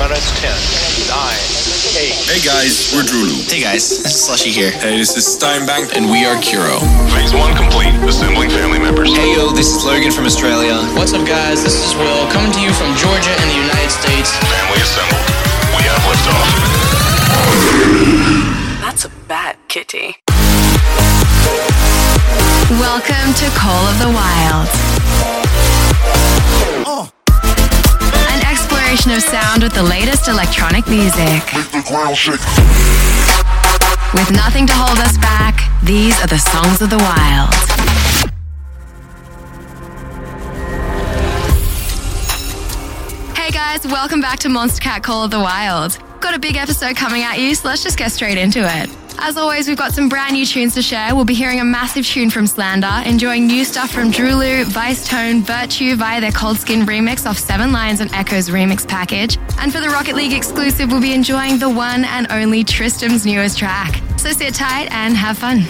minus 10, 9, 8. Hey guys, we're DROELOE. Hey guys, this is Slushii here. Hey, this is Stonebank. And we are KUURO. Phase one complete. Assembling family members. Hey yo, this is Logan from Australia. What's up guys, this is Will coming to you from Georgia in the United States. Family assembled. We have liftoff. That's a bad kitty. Welcome to Call of the Wild. Oh. An exploration of sound with the latest electronic music. With nothing to hold us back, these are the songs of the wild. Hey guys, welcome back to Monstercat Call of the Wild. Got a big episode coming at you, so let's just get straight into it. As always, we've got some brand new tunes to share. We'll be hearing a massive tune from Slander, enjoying new stuff from DROELOE, Vice Tone, V!RTU via their Cold Skin remix off Seven Lions and Echos remix package. And for the Rocket League exclusive, we'll be enjoying the one and only Tristam's newest track. So sit tight and have fun.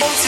I'm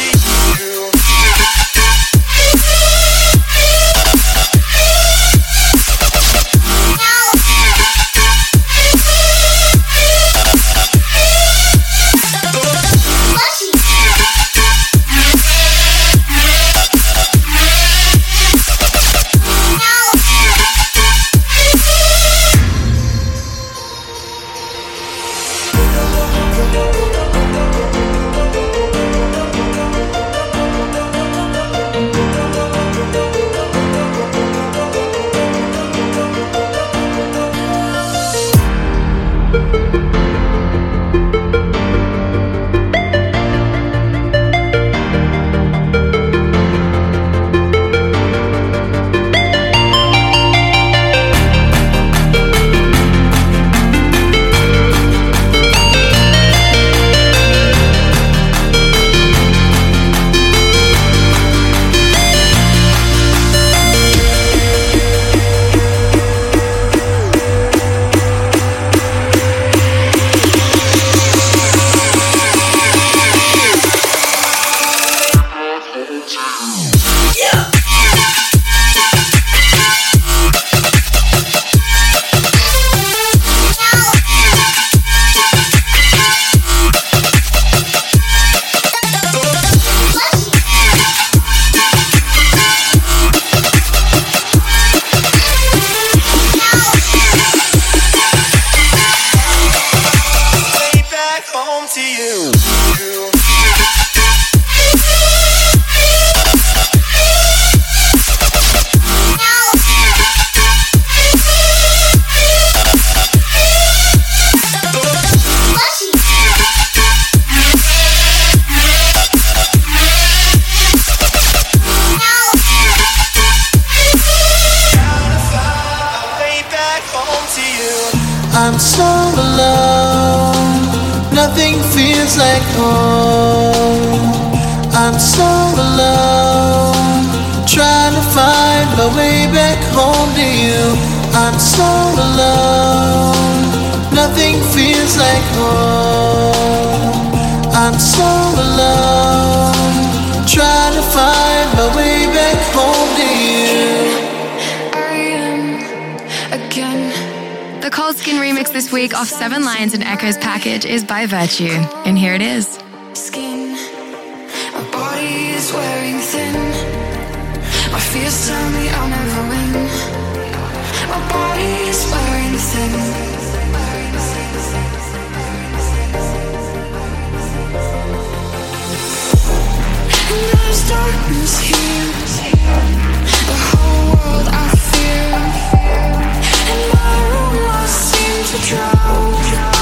Remix this week off Seven Lions and Echos package is by V!RTU. And here it is. skin. My body is wearing thin. My fears tell me I'll never win. My body is wearing thin. Darkness here. The whole world I fear. And to drown.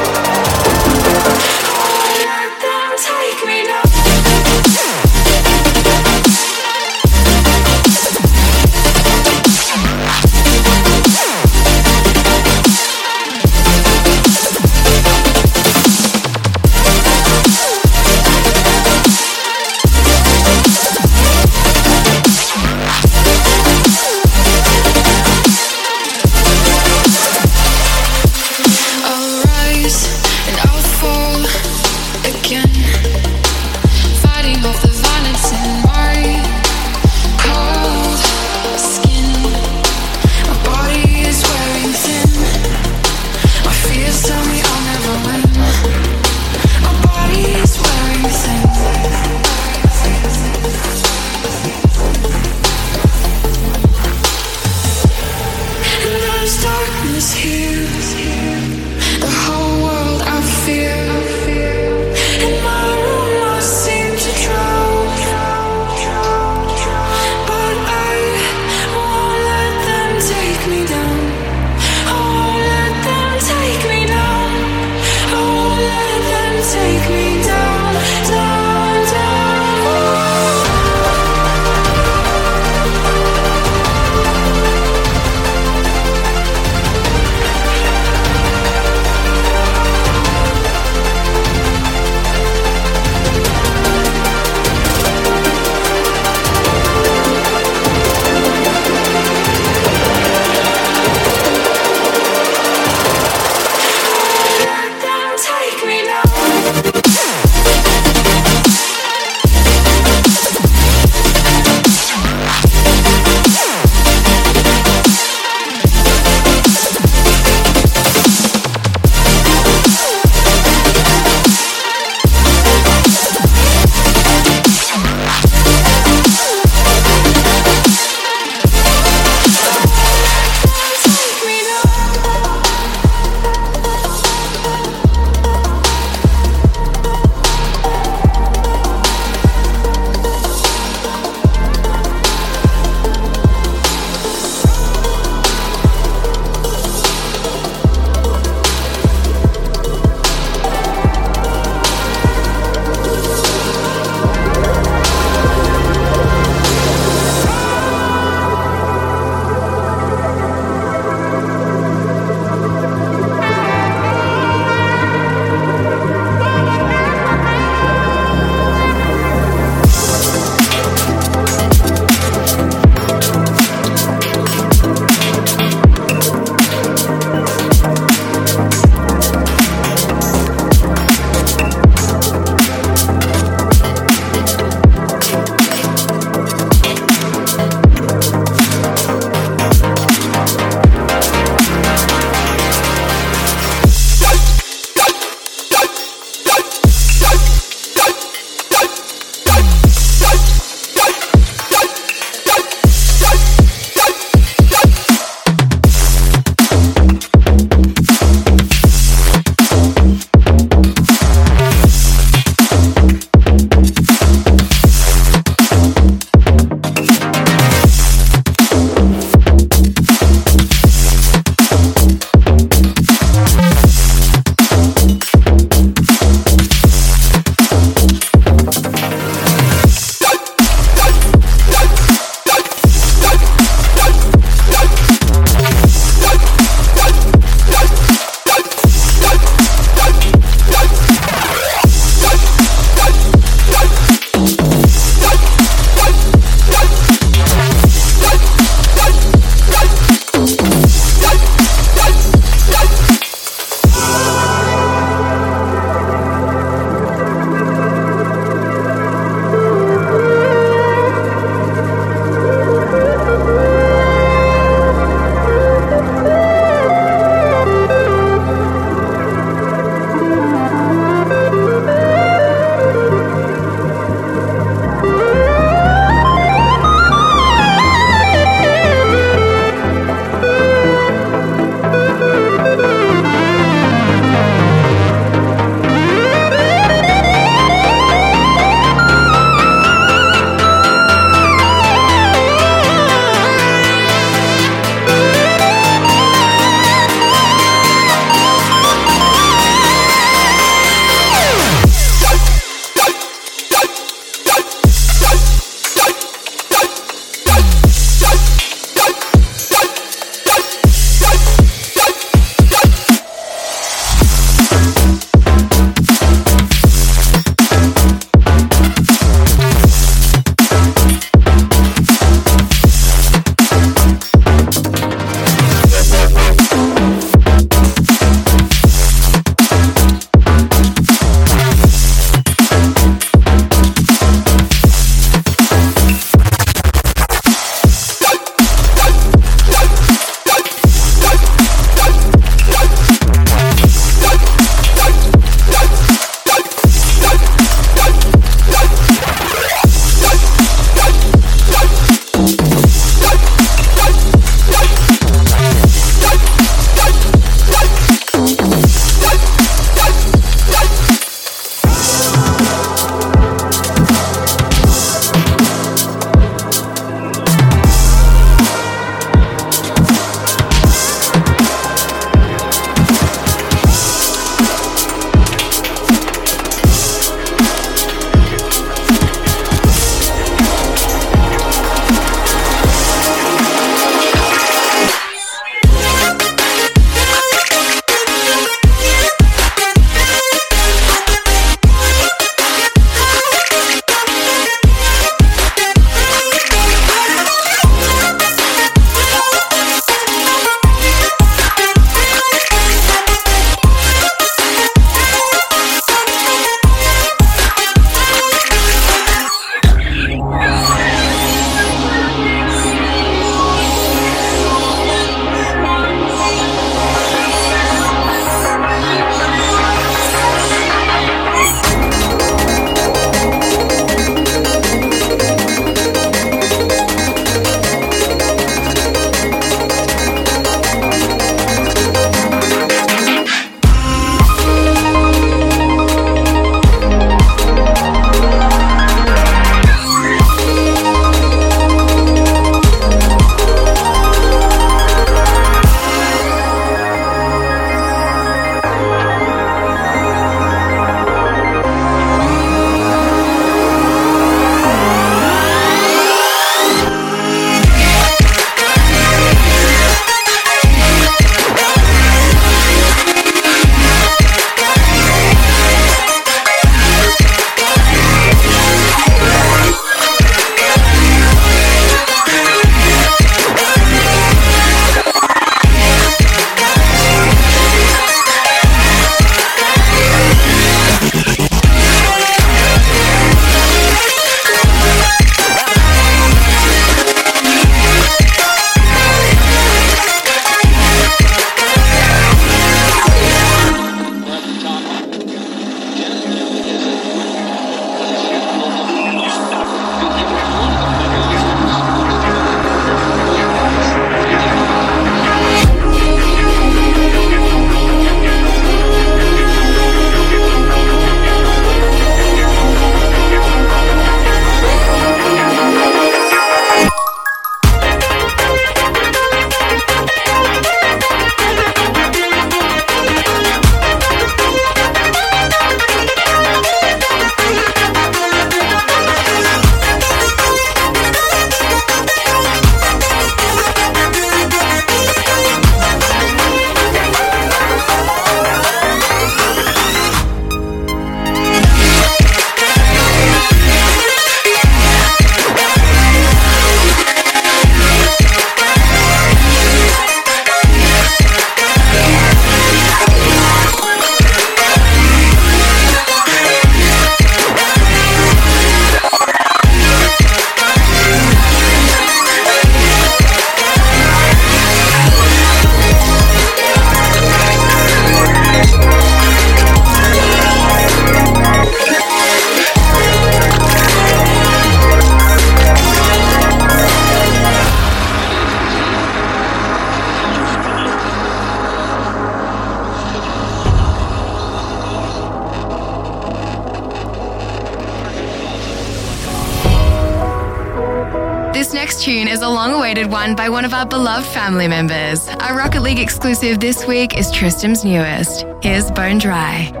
one by one of our beloved family members. Our Rocket League exclusive this week is Tristam's newest. Here's Bone Dry.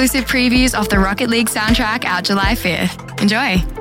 exclusive previews of the Rocket League soundtrack out July 5th. Enjoy!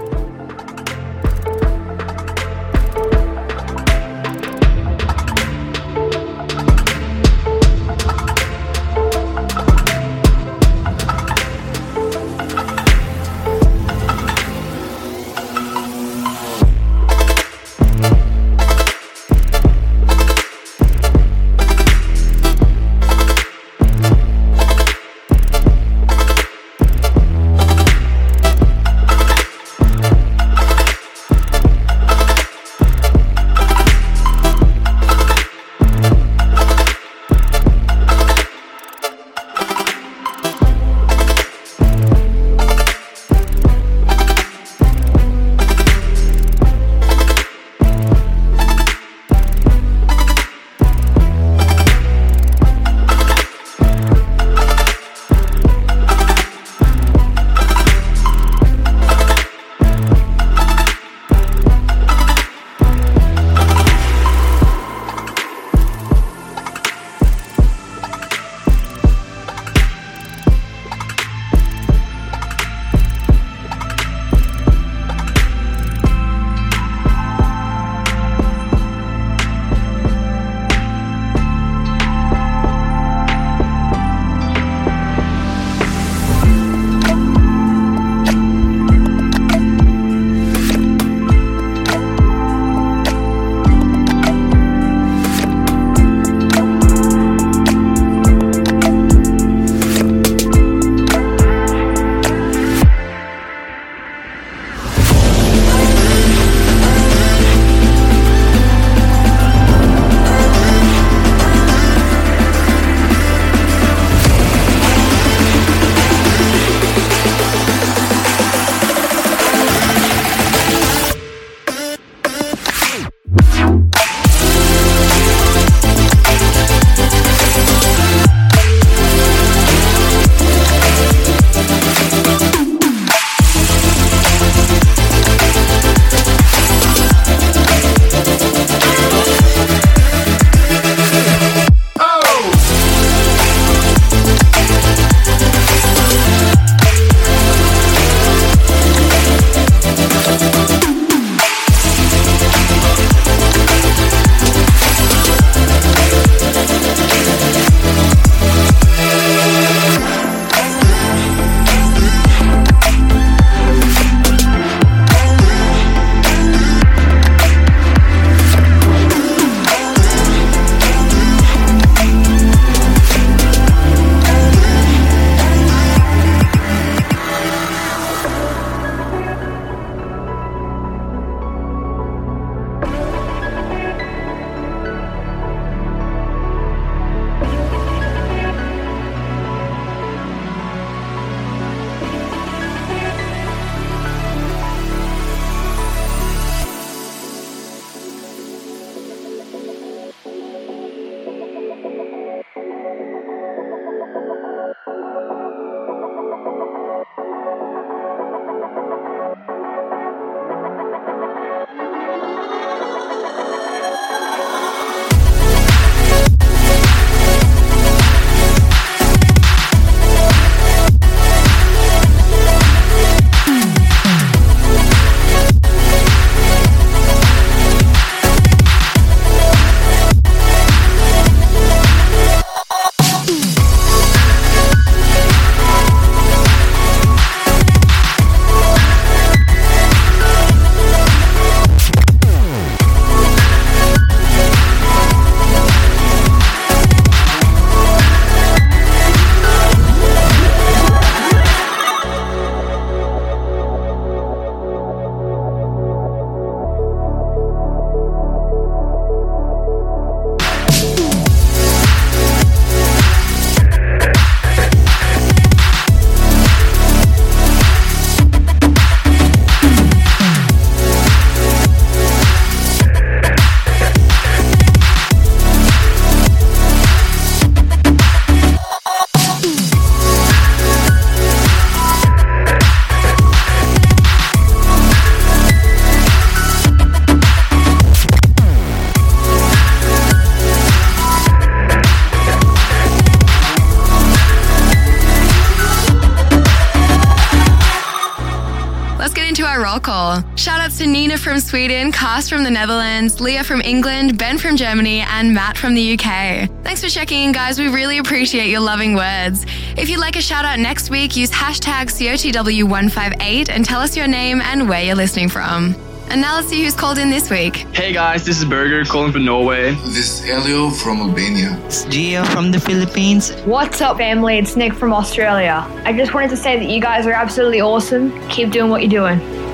Nina from Sweden, Cast from the Netherlands, Leah from England, Ben from Germany, and Matt from the UK. Thanks for checking in, guys. We really appreciate your loving words. If you'd like a shout out next week, use hashtag COTW158 and tell us your name and where you're listening from. And now let's see who's called in this week. Hey guys, this is Berger calling from Norway. This is Elio from Albania. It's Gio from the Philippines. What's up, family? It's Nick from Australia. I just wanted to say that you guys are absolutely awesome. Keep doing what you're doing.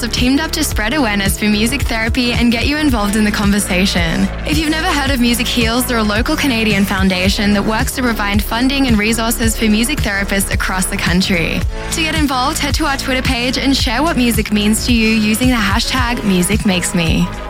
Heals have teamed up to spread awareness for music therapy and get you involved in the conversation. If you've never heard of Music Heals, they're a local Canadian foundation that works to provide funding and resources for music therapists across the country. To get involved, head to our Twitter page and share what music means to you using the hashtag MusicMakesMe.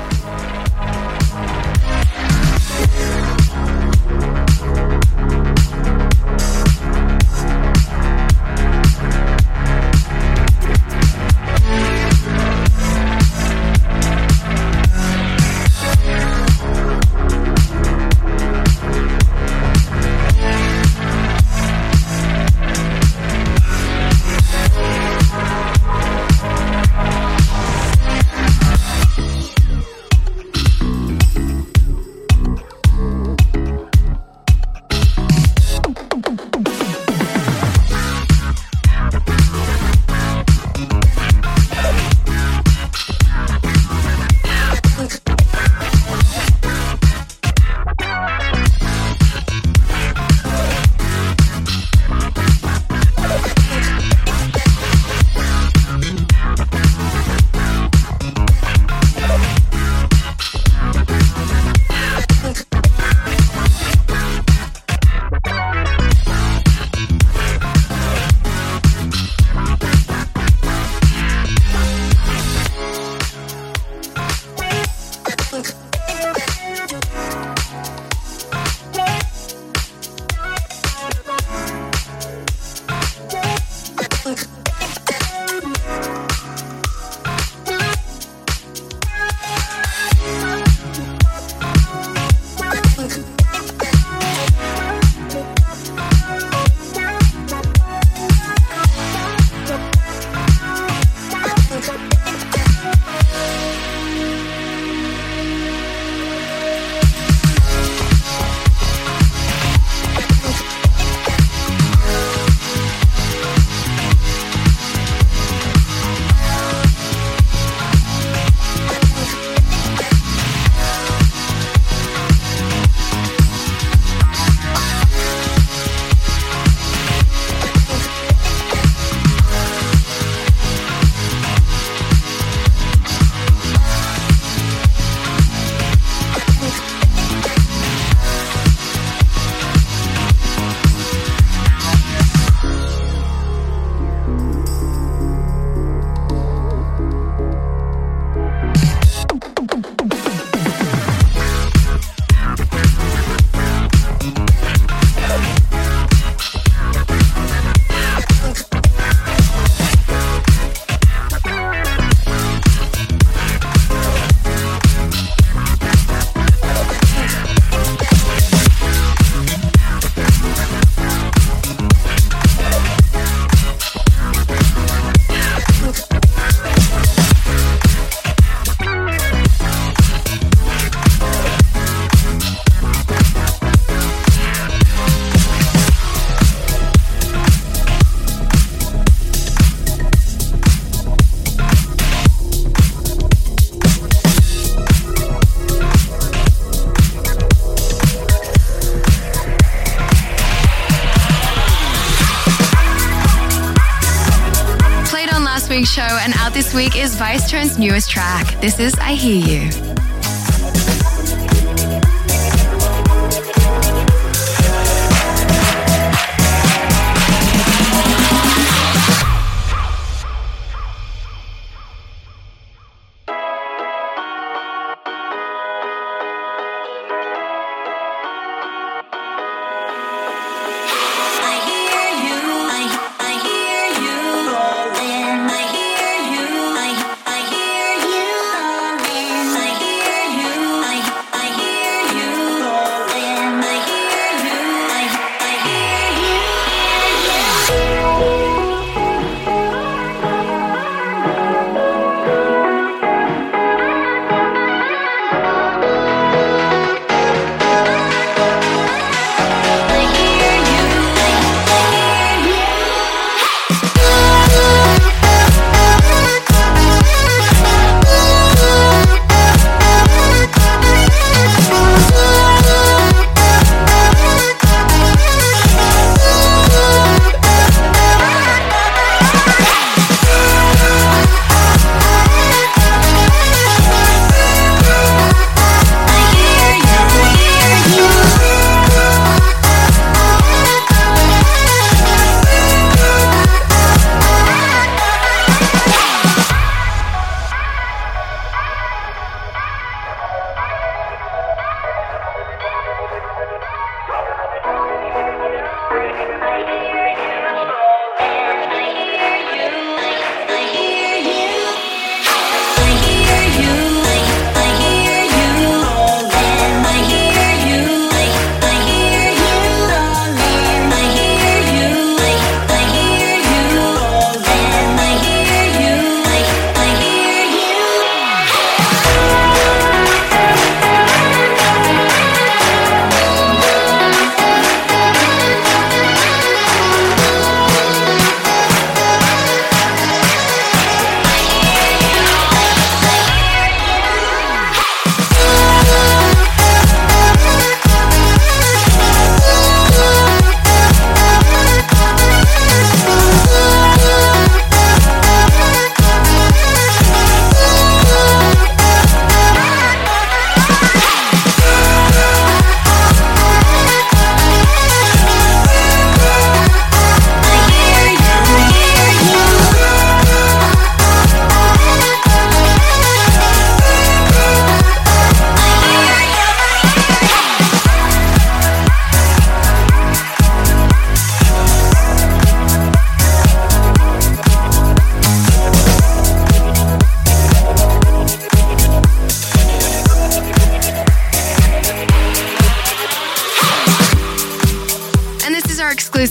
This week is Vicetone's newest track. This is I Hear You.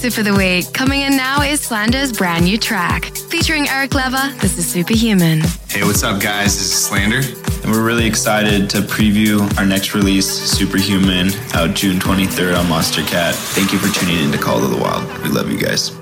exclusive for the week. Coming in now is Slander's brand new track. Featuring Eric Leva. this is Superhuman. Hey, what's up, guys? This is Slander. And we're really excited to preview our next release, Superhuman, out June 23rd on Monstercat. Thank you for tuning in to Call to the Wild. We love you guys.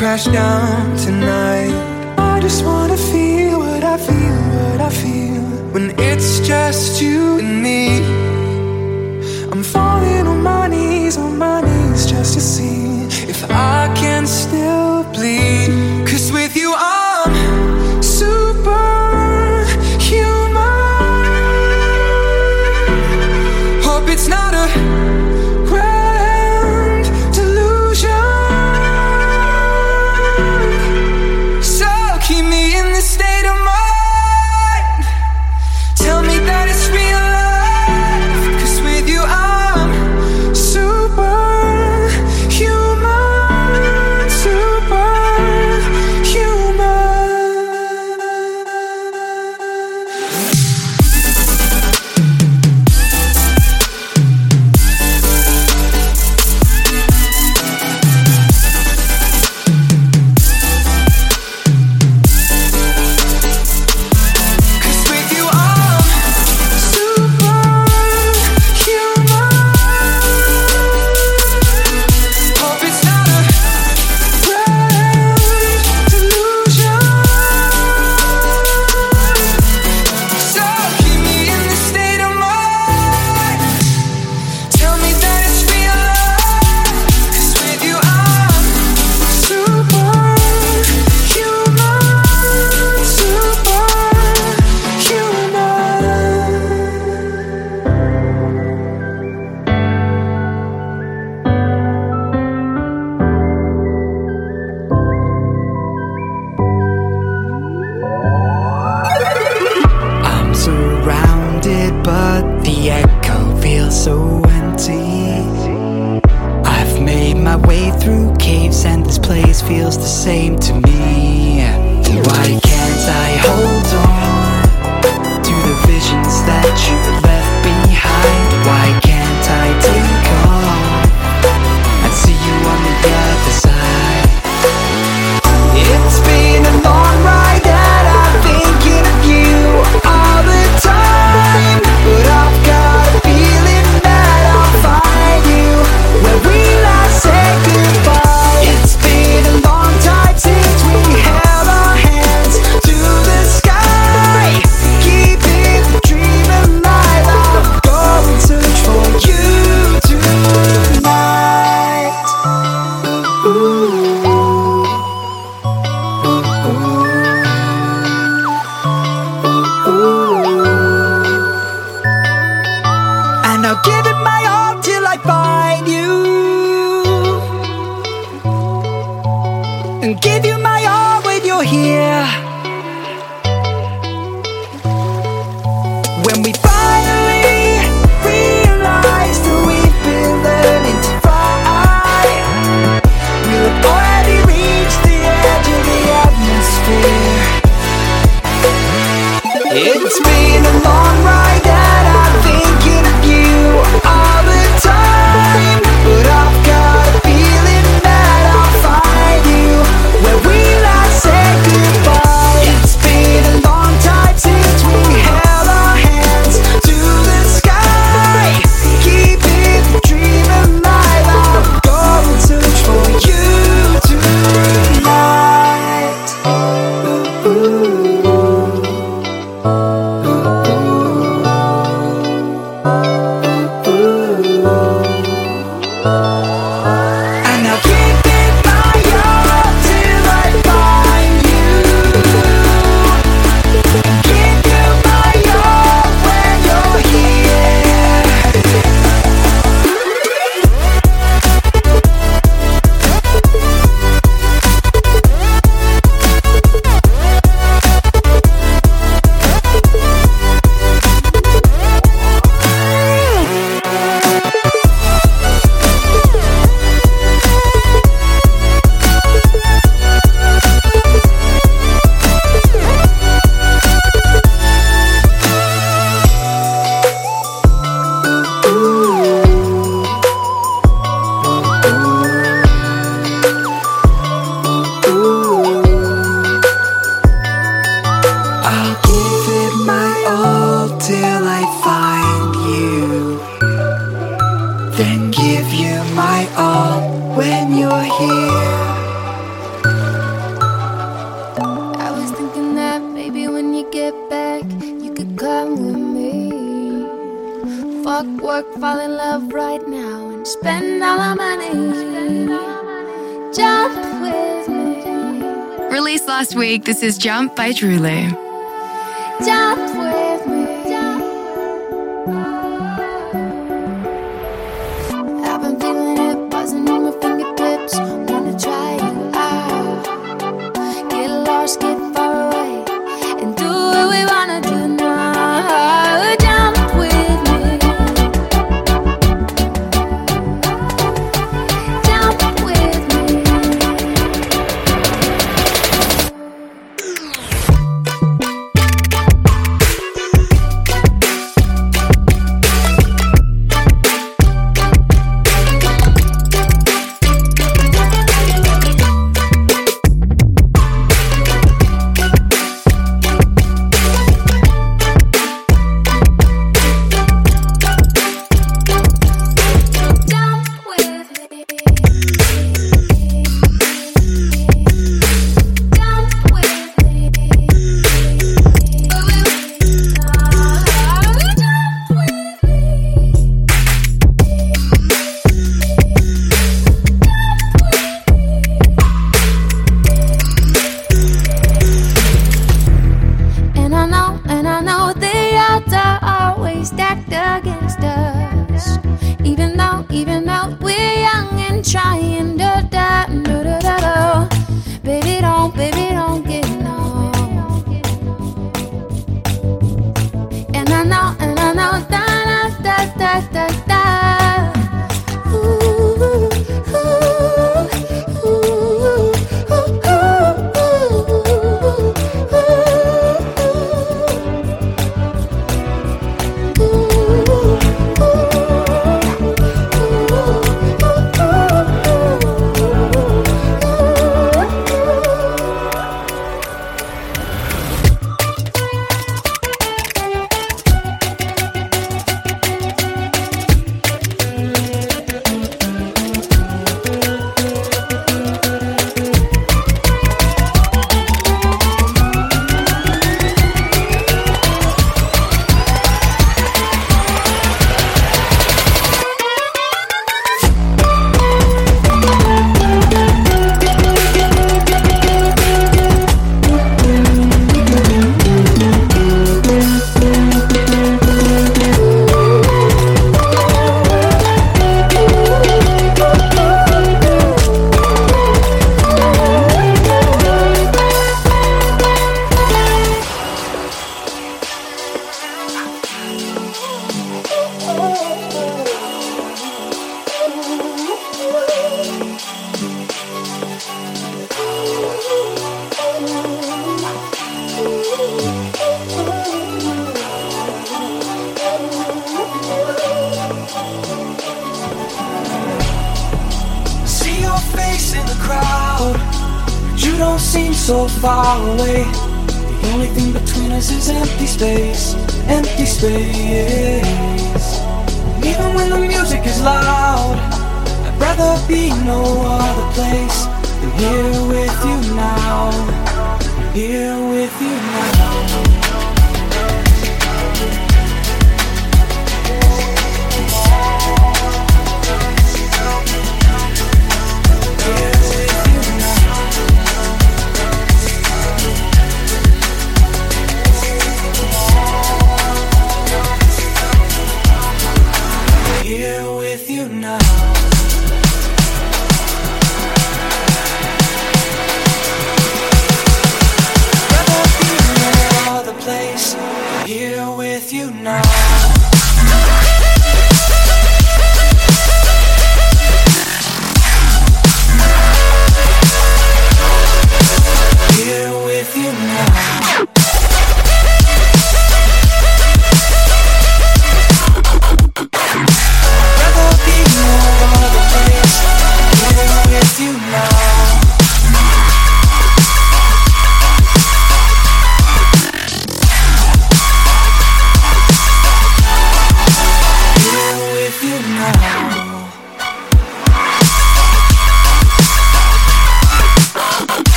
crash down tonight. I just wanna feel what I feel, what I feel when it's just you and me. feels the same to me. Week, this is Jump by DROELOE. Jump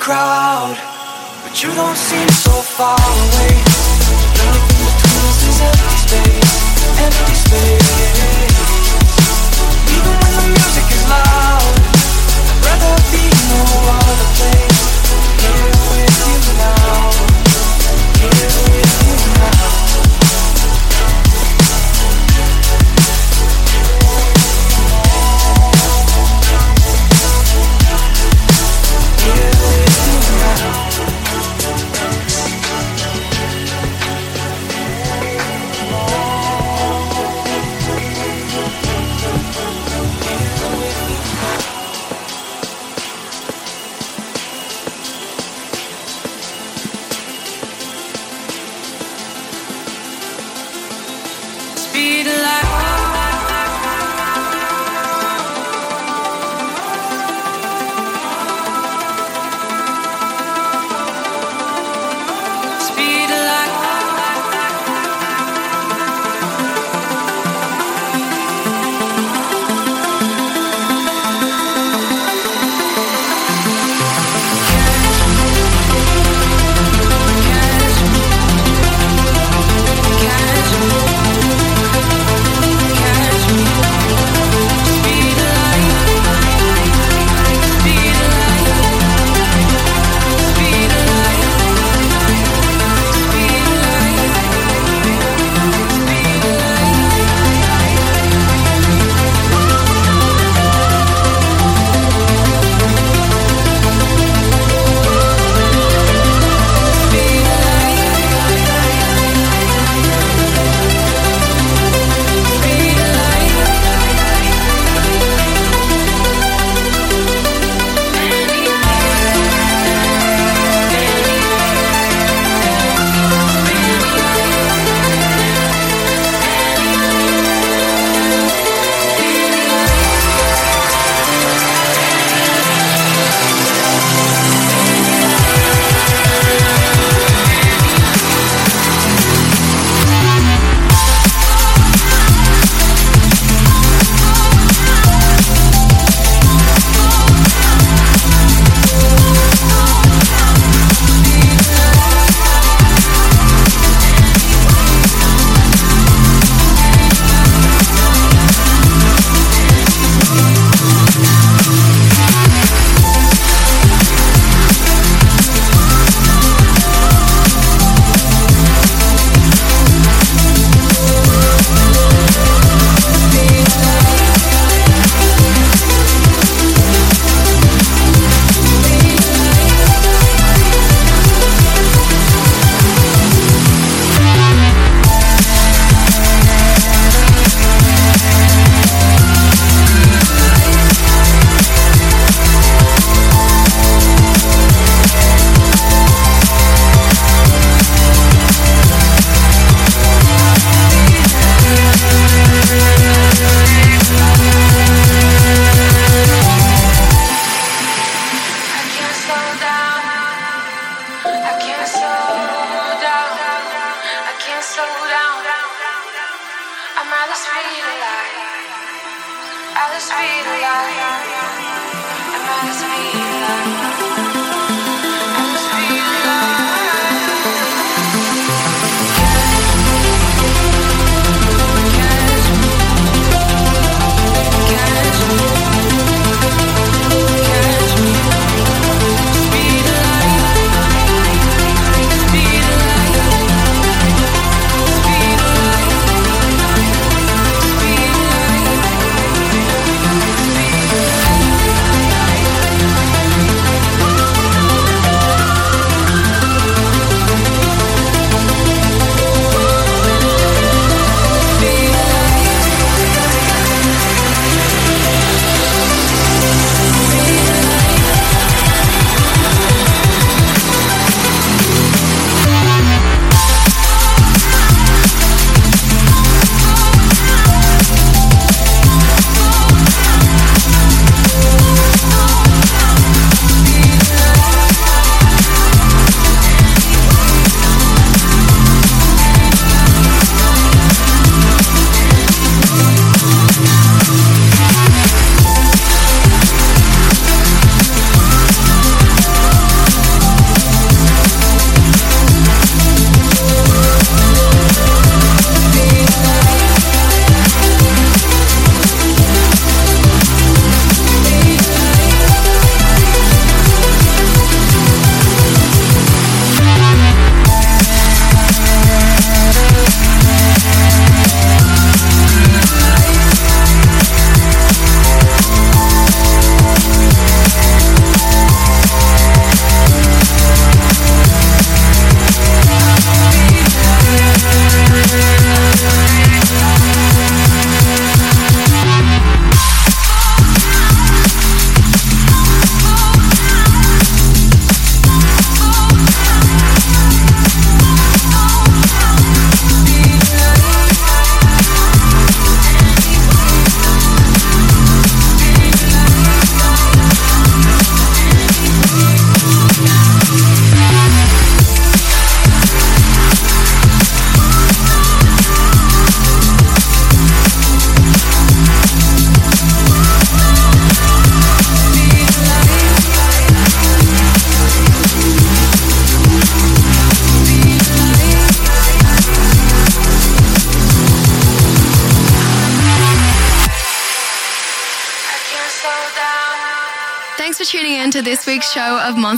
crowd, but you don't seem so far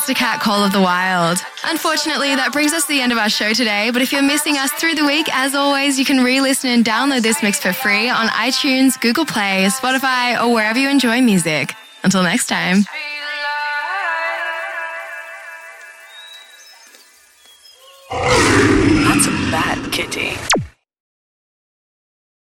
show of Monstercat Call of the Wild. Unfortunately, that brings us to the end of our show today, but if you're missing us through the week, as always, you can re listen and download this mix for free on iTunes, Google Play, Spotify, or wherever you enjoy music. Until next time. That's a bad